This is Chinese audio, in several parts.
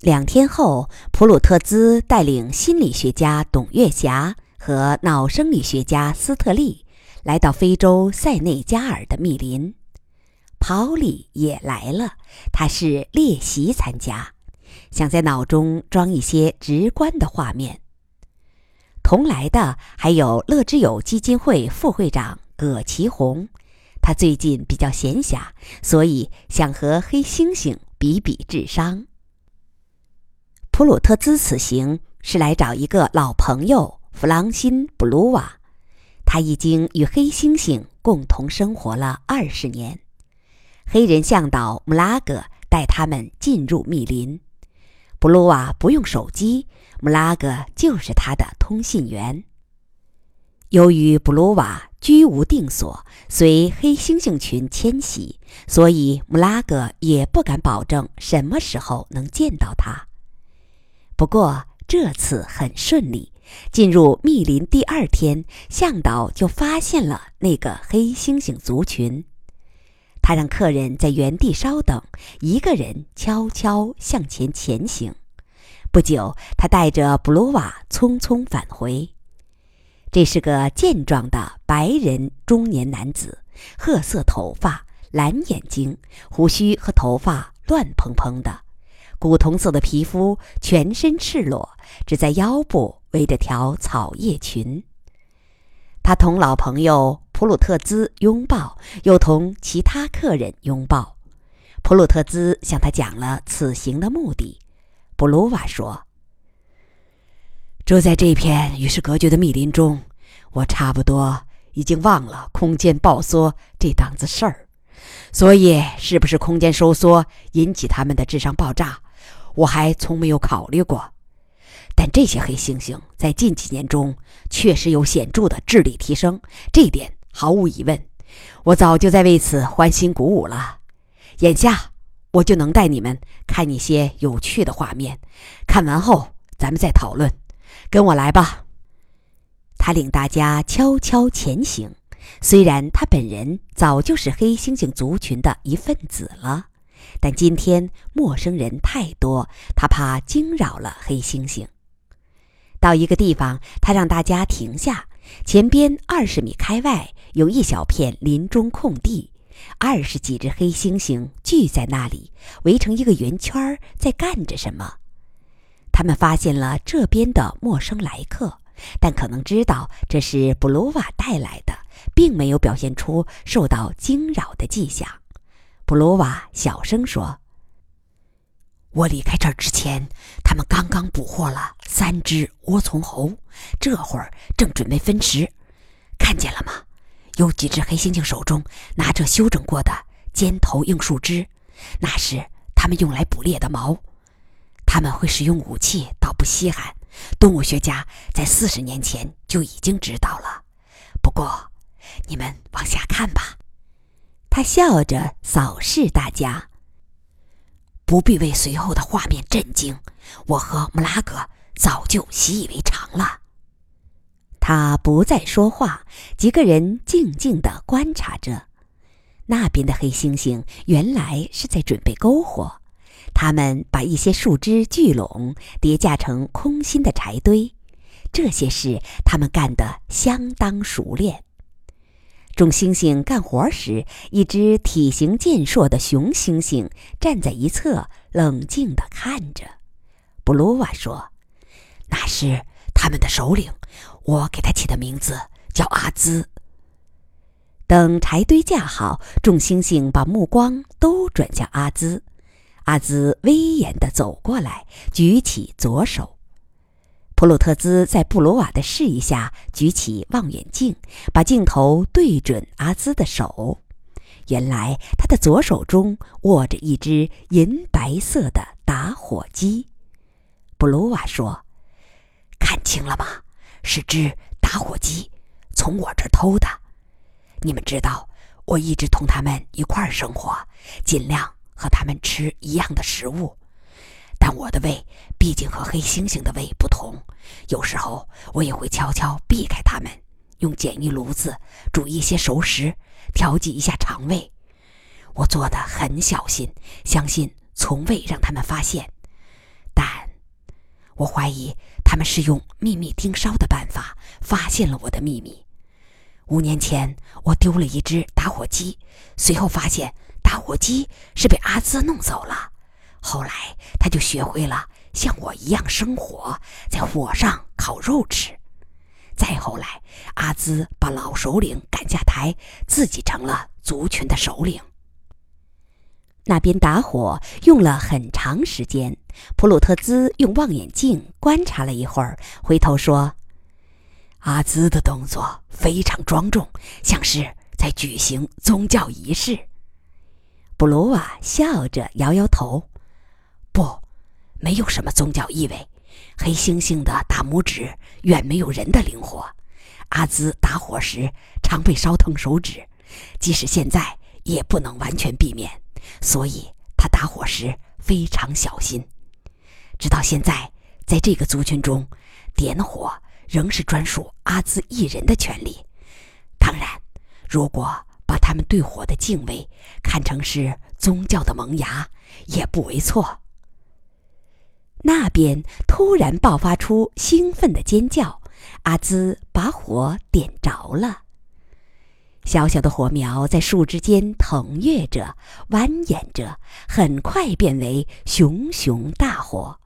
两天后，普鲁特兹带领心理学家董月霞和脑生理学家斯特利来到非洲塞内加尔的密林。跑里也来了，他是列席参加，想在脑中装一些直观的画面。同来的还有乐之友基金会副会长葛其红，他最近比较闲暇，所以想和黑猩猩比比智商。普鲁特兹此行是来找一个老朋友弗朗辛·布鲁瓦，他已经与黑猩猩共同生活了二十年。黑人向导穆拉格带他们进入密林，布鲁瓦不用手机，穆拉格就是他的通信员。由于布鲁瓦居无定所，随黑猩猩群迁徙，所以穆拉格也不敢保证什么时候能见到他。不过这次很顺利，进入密林第二天，向导就发现了那个黑猩猩族群。他让客人在原地稍等，一个人悄悄向前前行。不久，他带着布鲁瓦匆匆返回。这是个健壮的白人中年男子，褐色头发，蓝眼睛，胡须和头发乱蓬蓬的。古铜色的皮肤，全身赤裸，只在腰部围着条草叶裙。他同老朋友普鲁特兹拥抱，又同其他客人拥抱。普鲁特兹向他讲了此行的目的。布鲁瓦说：“住在这片与世隔绝的密林中，我差不多已经忘了空间爆缩这档子事儿。所以，是不是空间收缩引起他们的智商爆炸？”我还从没有考虑过，但这些黑猩猩在近几年中确实有显著的智力提升，这点毫无疑问。我早就在为此欢欣鼓舞了。眼下，我就能带你们看一些有趣的画面，看完后咱们再讨论。跟我来吧。他领大家悄悄前行，虽然他本人早就是黑猩猩族群的一份子了。但今天陌生人太多，他怕惊扰了黑猩猩。到一个地方，他让大家停下。前边二十米开外有一小片林中空地，二十几只黑猩猩聚在那里，围成一个圆圈，在干着什么。他们发现了这边的陌生来客，但可能知道这是布鲁瓦带来的，并没有表现出受到惊扰的迹象。布鲁瓦小声说：“我离开这儿之前，他们刚刚捕获了三只涡虫猴，这会儿正准备分食。看见了吗？有几只黑猩猩手中拿着修整过的尖头硬树枝，那是他们用来捕猎的矛。他们会使用武器，倒不稀罕。动物学家在四十年前就已经知道了。不过，你们往下看吧。”他笑着扫视大家，不必为随后的画面震惊。我和穆拉格早就习以为常了。他不再说话，几个人静静地观察着。那边的黑猩猩原来是在准备篝火，他们把一些树枝聚拢，叠架成空心的柴堆。这些事他们干得相当熟练。众猩猩干活时，一只体型健硕的雄猩猩站在一侧，冷静地看着。布鲁瓦说：“那是他们的首领，我给他起的名字叫阿兹。”等柴堆架好，众猩猩把目光都转向阿兹。阿兹威严地走过来，举起左手。普鲁特兹在布鲁瓦的示意下举起望远镜，把镜头对准阿兹的手。原来他的左手中握着一只银白色的打火机。布鲁瓦说：“看清了吗？是只打火机，从我这儿偷的。你们知道，我一直同他们一块儿生活，尽量和他们吃一样的食物。”我的胃毕竟和黑猩猩的胃不同，有时候我也会悄悄避开它们，用简易炉子煮一些熟食，调剂一下肠胃。我做的很小心，相信从未让他们发现。但我怀疑他们是用秘密盯梢的办法发现了我的秘密。五年前，我丢了一只打火机，随后发现打火机是被阿兹弄走了。后来，他就学会了像我一样生火，在火上烤肉吃。再后来，阿兹把老首领赶下台，自己成了族群的首领。那边打火用了很长时间，普鲁特兹用望远镜观察了一会儿，回头说。阿兹的动作非常庄重，像是在举行宗教仪式。布鲁瓦笑着摇摇头：“不，没有什么宗教意味。黑猩猩的大拇指远没有人的灵活。阿兹打火时常被烧疼手指，即使现在也不能完全避免，所以他打火时非常小心。直到现在，在这个族群中，点火。”仍是专属阿兹一人的权利。当然，如果把他们对火的敬畏看成是宗教的萌芽，也不为错。那边突然爆发出兴奋的尖叫，阿兹把火点着了。小小的火苗在树枝间腾跃着、蜿蜒着，很快变为熊熊大火。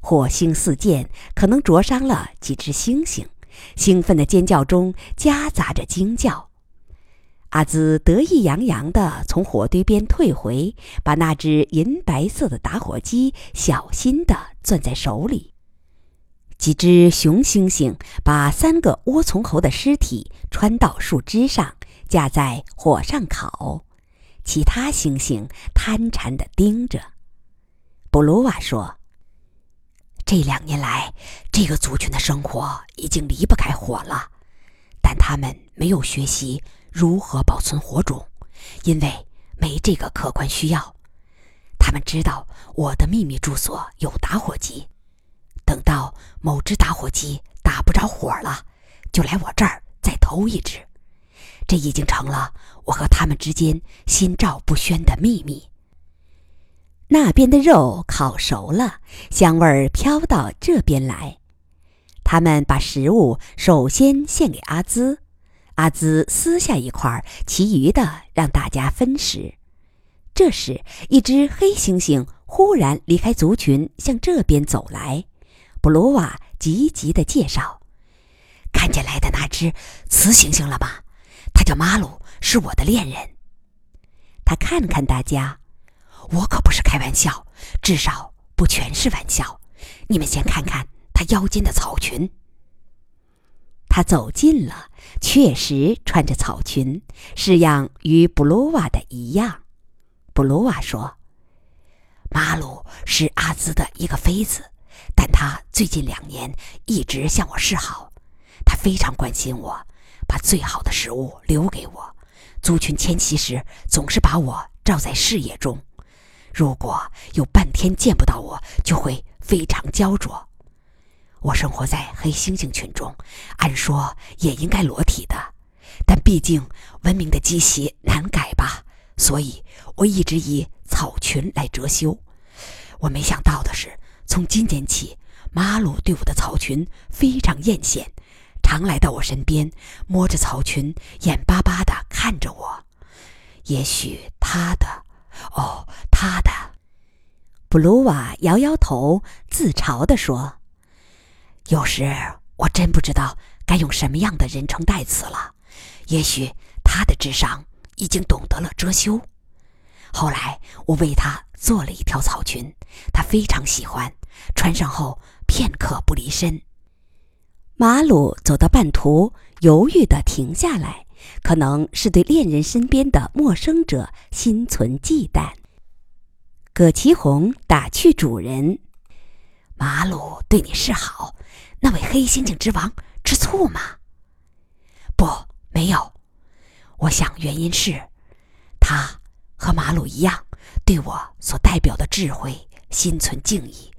火星四溅，可能灼伤了几只猩猩。兴奋的尖叫中夹杂着惊叫。阿兹得意洋洋地从火堆边退回，把那只银白色的打火机小心地攥在手里。几只雄猩猩把三个窝虫猴的尸体穿到树枝上，架在火上烤。其他猩猩贪馋地盯着。布鲁瓦说。这两年来，这个族群的生活已经离不开火了，但他们没有学习如何保存火种，因为没这个客观需要。他们知道我的秘密住所有打火机，等到某只打火机打不着火了，就来我这儿再偷一只。这已经成了我和他们之间心照不宣的秘密。那边的肉烤熟了，香味儿飘到这边来。他们把食物首先献给阿兹，阿兹撕下一块，其余的让大家分食。这时，一只黑猩猩忽然离开族群，向这边走来。布鲁瓦急急地介绍：“看见来的那只雌猩猩了吗？它叫马鲁，是我的恋人。”他看看大家。我可不是开玩笑，至少不全是玩笑。你们先看看他腰间的草裙。他走近了，确实穿着草裙，式样与布鲁瓦的一样。布鲁瓦说：“马鲁是阿兹的一个妃子，但他最近两年一直向我示好。他非常关心我，把最好的食物留给我。族群迁徙时，总是把我照在视野中。”如果有半天见不到我，就会非常焦灼。我生活在黑猩猩群中，按说也应该裸体的，但毕竟文明的积习难改吧，所以我一直以草裙来遮羞。我没想到的是，从今天起，马鲁对我的草裙非常艳羡，常来到我身边，摸着草裙，眼巴巴地看着我。也许他的。哦，他的，布鲁瓦摇摇头，自嘲地说：“有时我真不知道该用什么样的人称代词了。也许他的智商已经懂得了遮羞。后来我为他做了一条草裙，他非常喜欢，穿上后片刻不离身。”马鲁走到半途，犹豫地停下来。可能是对恋人身边的陌生者心存忌惮。葛其红打趣主人：“马鲁对你示好，那位黑猩猩之王吃醋吗？”“不，没有。我想原因是，他和马鲁一样，对我所代表的智慧心存敬意。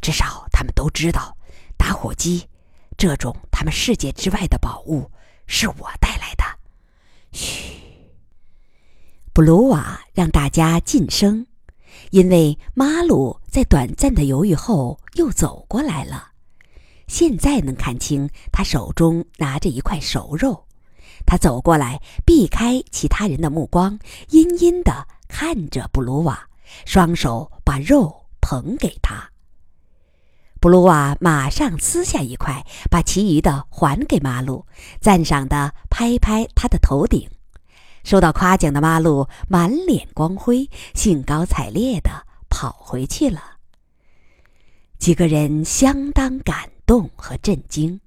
至少他们都知道，打火机这种他们世界之外的宝物。”是我带来的。嘘，布鲁瓦让大家噤声。因为马鲁在短暂的犹豫后又走过来了。现在能看清他手中拿着一块熟肉。他走过来，避开其他人的目光，阴阴地看着布鲁瓦，双手把肉捧给他。布鲁瓦马上撕下一块，把其余的还给马鲁，赞赏地拍拍他的头顶。受到夸奖的马鲁满脸光辉，兴高采烈地跑回去了。几个人相当感动和震惊，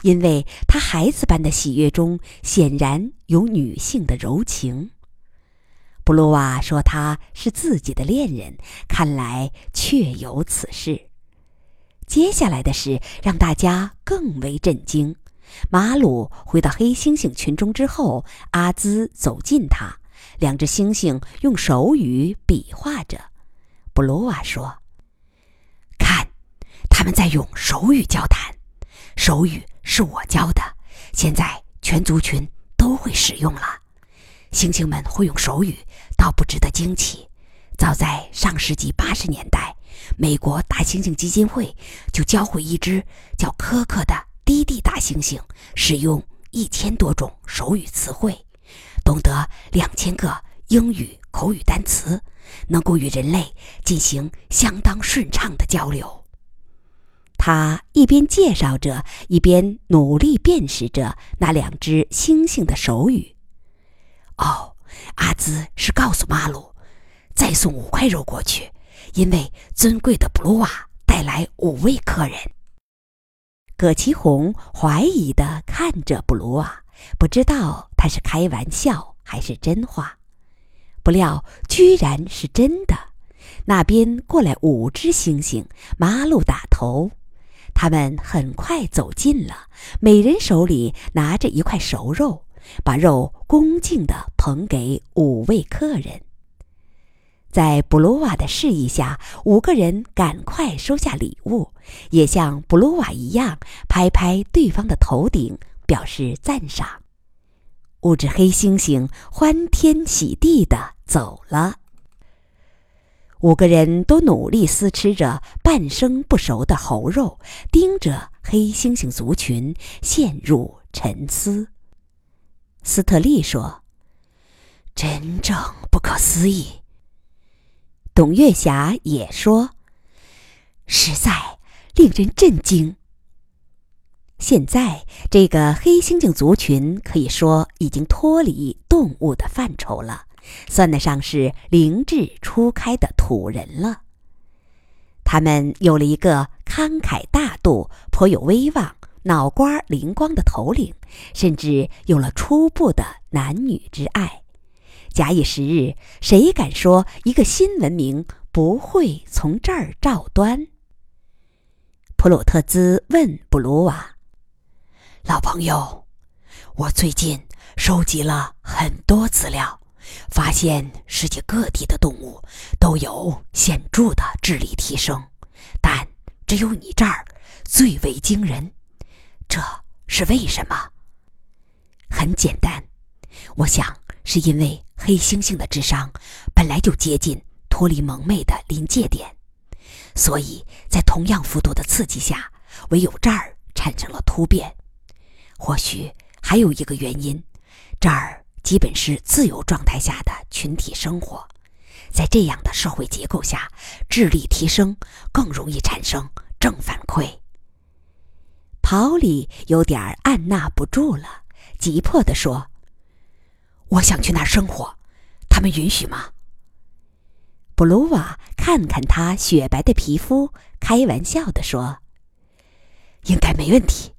因为他孩子般的喜悦中显然有女性的柔情。布鲁瓦说他是自己的恋人，看来确有此事。接下来的事让大家更为震惊。马鲁回到黑猩猩群中之后，阿兹走近他，两只猩猩用手语比划着。布罗瓦说：“，他们在用手语交谈。手语是我教的，现在全族群都会使用了。猩猩们会用手语，倒不值得惊奇。早在上世纪八十年代。”美国大猩猩基金会就教会一只叫科克的低地大猩猩使用一千多种手语词汇，懂得两千个英语口语单词，能够与人类进行相当顺畅的交流。他一边介绍着，一边努力辨识着那两只猩猩的手语。哦，阿兹是告诉马鲁，再送五块肉过去。因为尊贵的布鲁瓦带来五位客人，葛其红怀疑地看着布鲁瓦，不知道他是开玩笑还是真话。不料居然是真的。那边过来五只猩猩，马鲁打头，他们很快走近了，每人手里拿着一块熟肉，把肉恭敬地捧给五位客人。在布鲁瓦的示意下，五个人赶快收下礼物，也像布鲁瓦一样拍拍对方的头顶，表示赞赏。五只黑猩猩欢天喜地地走了。五个人都努力撕吃着半生不熟的猴肉，盯着黑猩猩族群，陷入沉思。斯特利说：“真正不可思议。”董月霞也说：“实在令人震惊。”现在，这个黑猩猩族群可以说已经脱离动物的范畴了，算得上是灵智初开的土人了。他们有了一个慷慨大度、颇有威望、脑瓜灵光的头领，甚至有了初步的男女之爱。假以时日，谁敢说一个新文明不会从这儿照端？普鲁特兹问布鲁瓦：“老朋友，我最近收集了很多资料，发现世界各地的动物都有显著的智力提升，但只有你这儿最为惊人。这是为什么？很简单，我想是因为……”黑猩猩的智商本来就接近脱离蒙昧的临界点，所以在同样幅度的刺激下，唯有这儿产生了突变。或许还有一个原因，这儿基本是自由状态下的群体生活，在这样的社会结构下，智力提升更容易产生正反馈。跑里有点按捺不住了，急迫地说。我想去那儿生活，他们允许吗？布鲁瓦看看他雪白的皮肤，开玩笑地说：“应该没问题。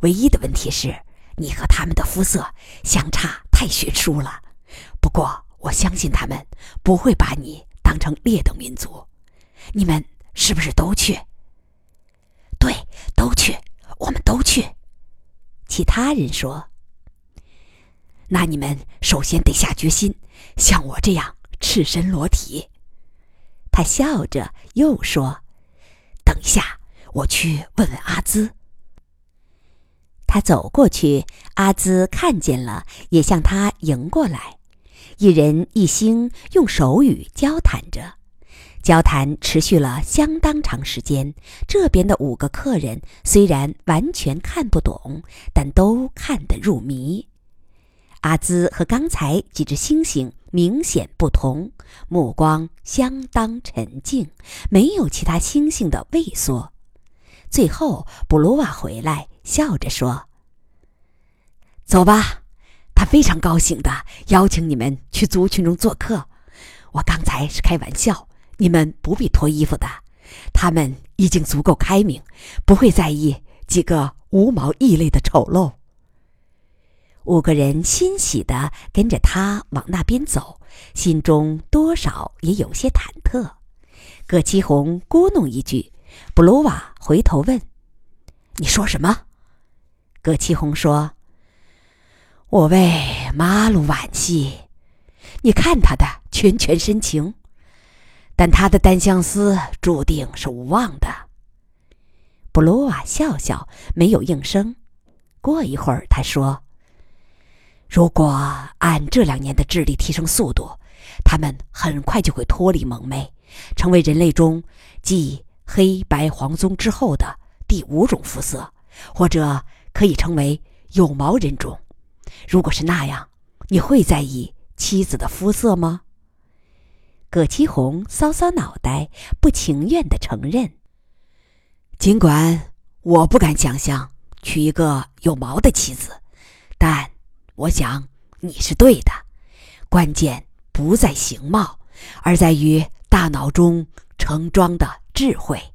唯一的问题是，你和他们的肤色相差太悬殊了。不过，我相信他们不会把你当成劣等民族。你们是不是都去？对，都去，我们都去。”其他人说。那你们首先得下决心，像我这样赤身裸体。他笑着又说：“等一下，我去问问阿兹。”他走过去，阿兹看见了，也向他迎过来。一人一星用手语交谈着。交谈持续了相当长时间。这边的五个客人虽然完全看不懂，但都看得入迷。阿兹和刚才几只猩猩明显不同，目光相当沉静，没有其他猩猩的畏缩。最后，布鲁瓦回来，笑着说：“走吧，他非常高兴的邀请你们去族群中做客。我刚才是开玩笑，你们不必脱衣服的。他们已经足够开明，不会在意几个无毛异类的丑陋。”五个人欣喜地跟着他往那边走，心中多少也有些忐忑。葛七红咕哝一句，布鲁瓦回头问：“你说什么？”葛七红说：“我为马鲁惋惜。你看他的拳拳深情，但他的单相思注定是无望的。”布鲁瓦笑笑，没有应声。过一会儿，他说。如果按这两年的智力提升速度，他们很快就会脱离蒙昧，成为人类中继黑白黄棕之后的第五种肤色，或者可以称为有毛人种。如果是那样，你会在意妻子的肤色吗？葛七红搔搔脑袋，不情愿地承认：“尽管我不敢想象娶一个有毛的妻子，但……”我想你是对的，关键不在形貌，而在于大脑中盛装的智慧。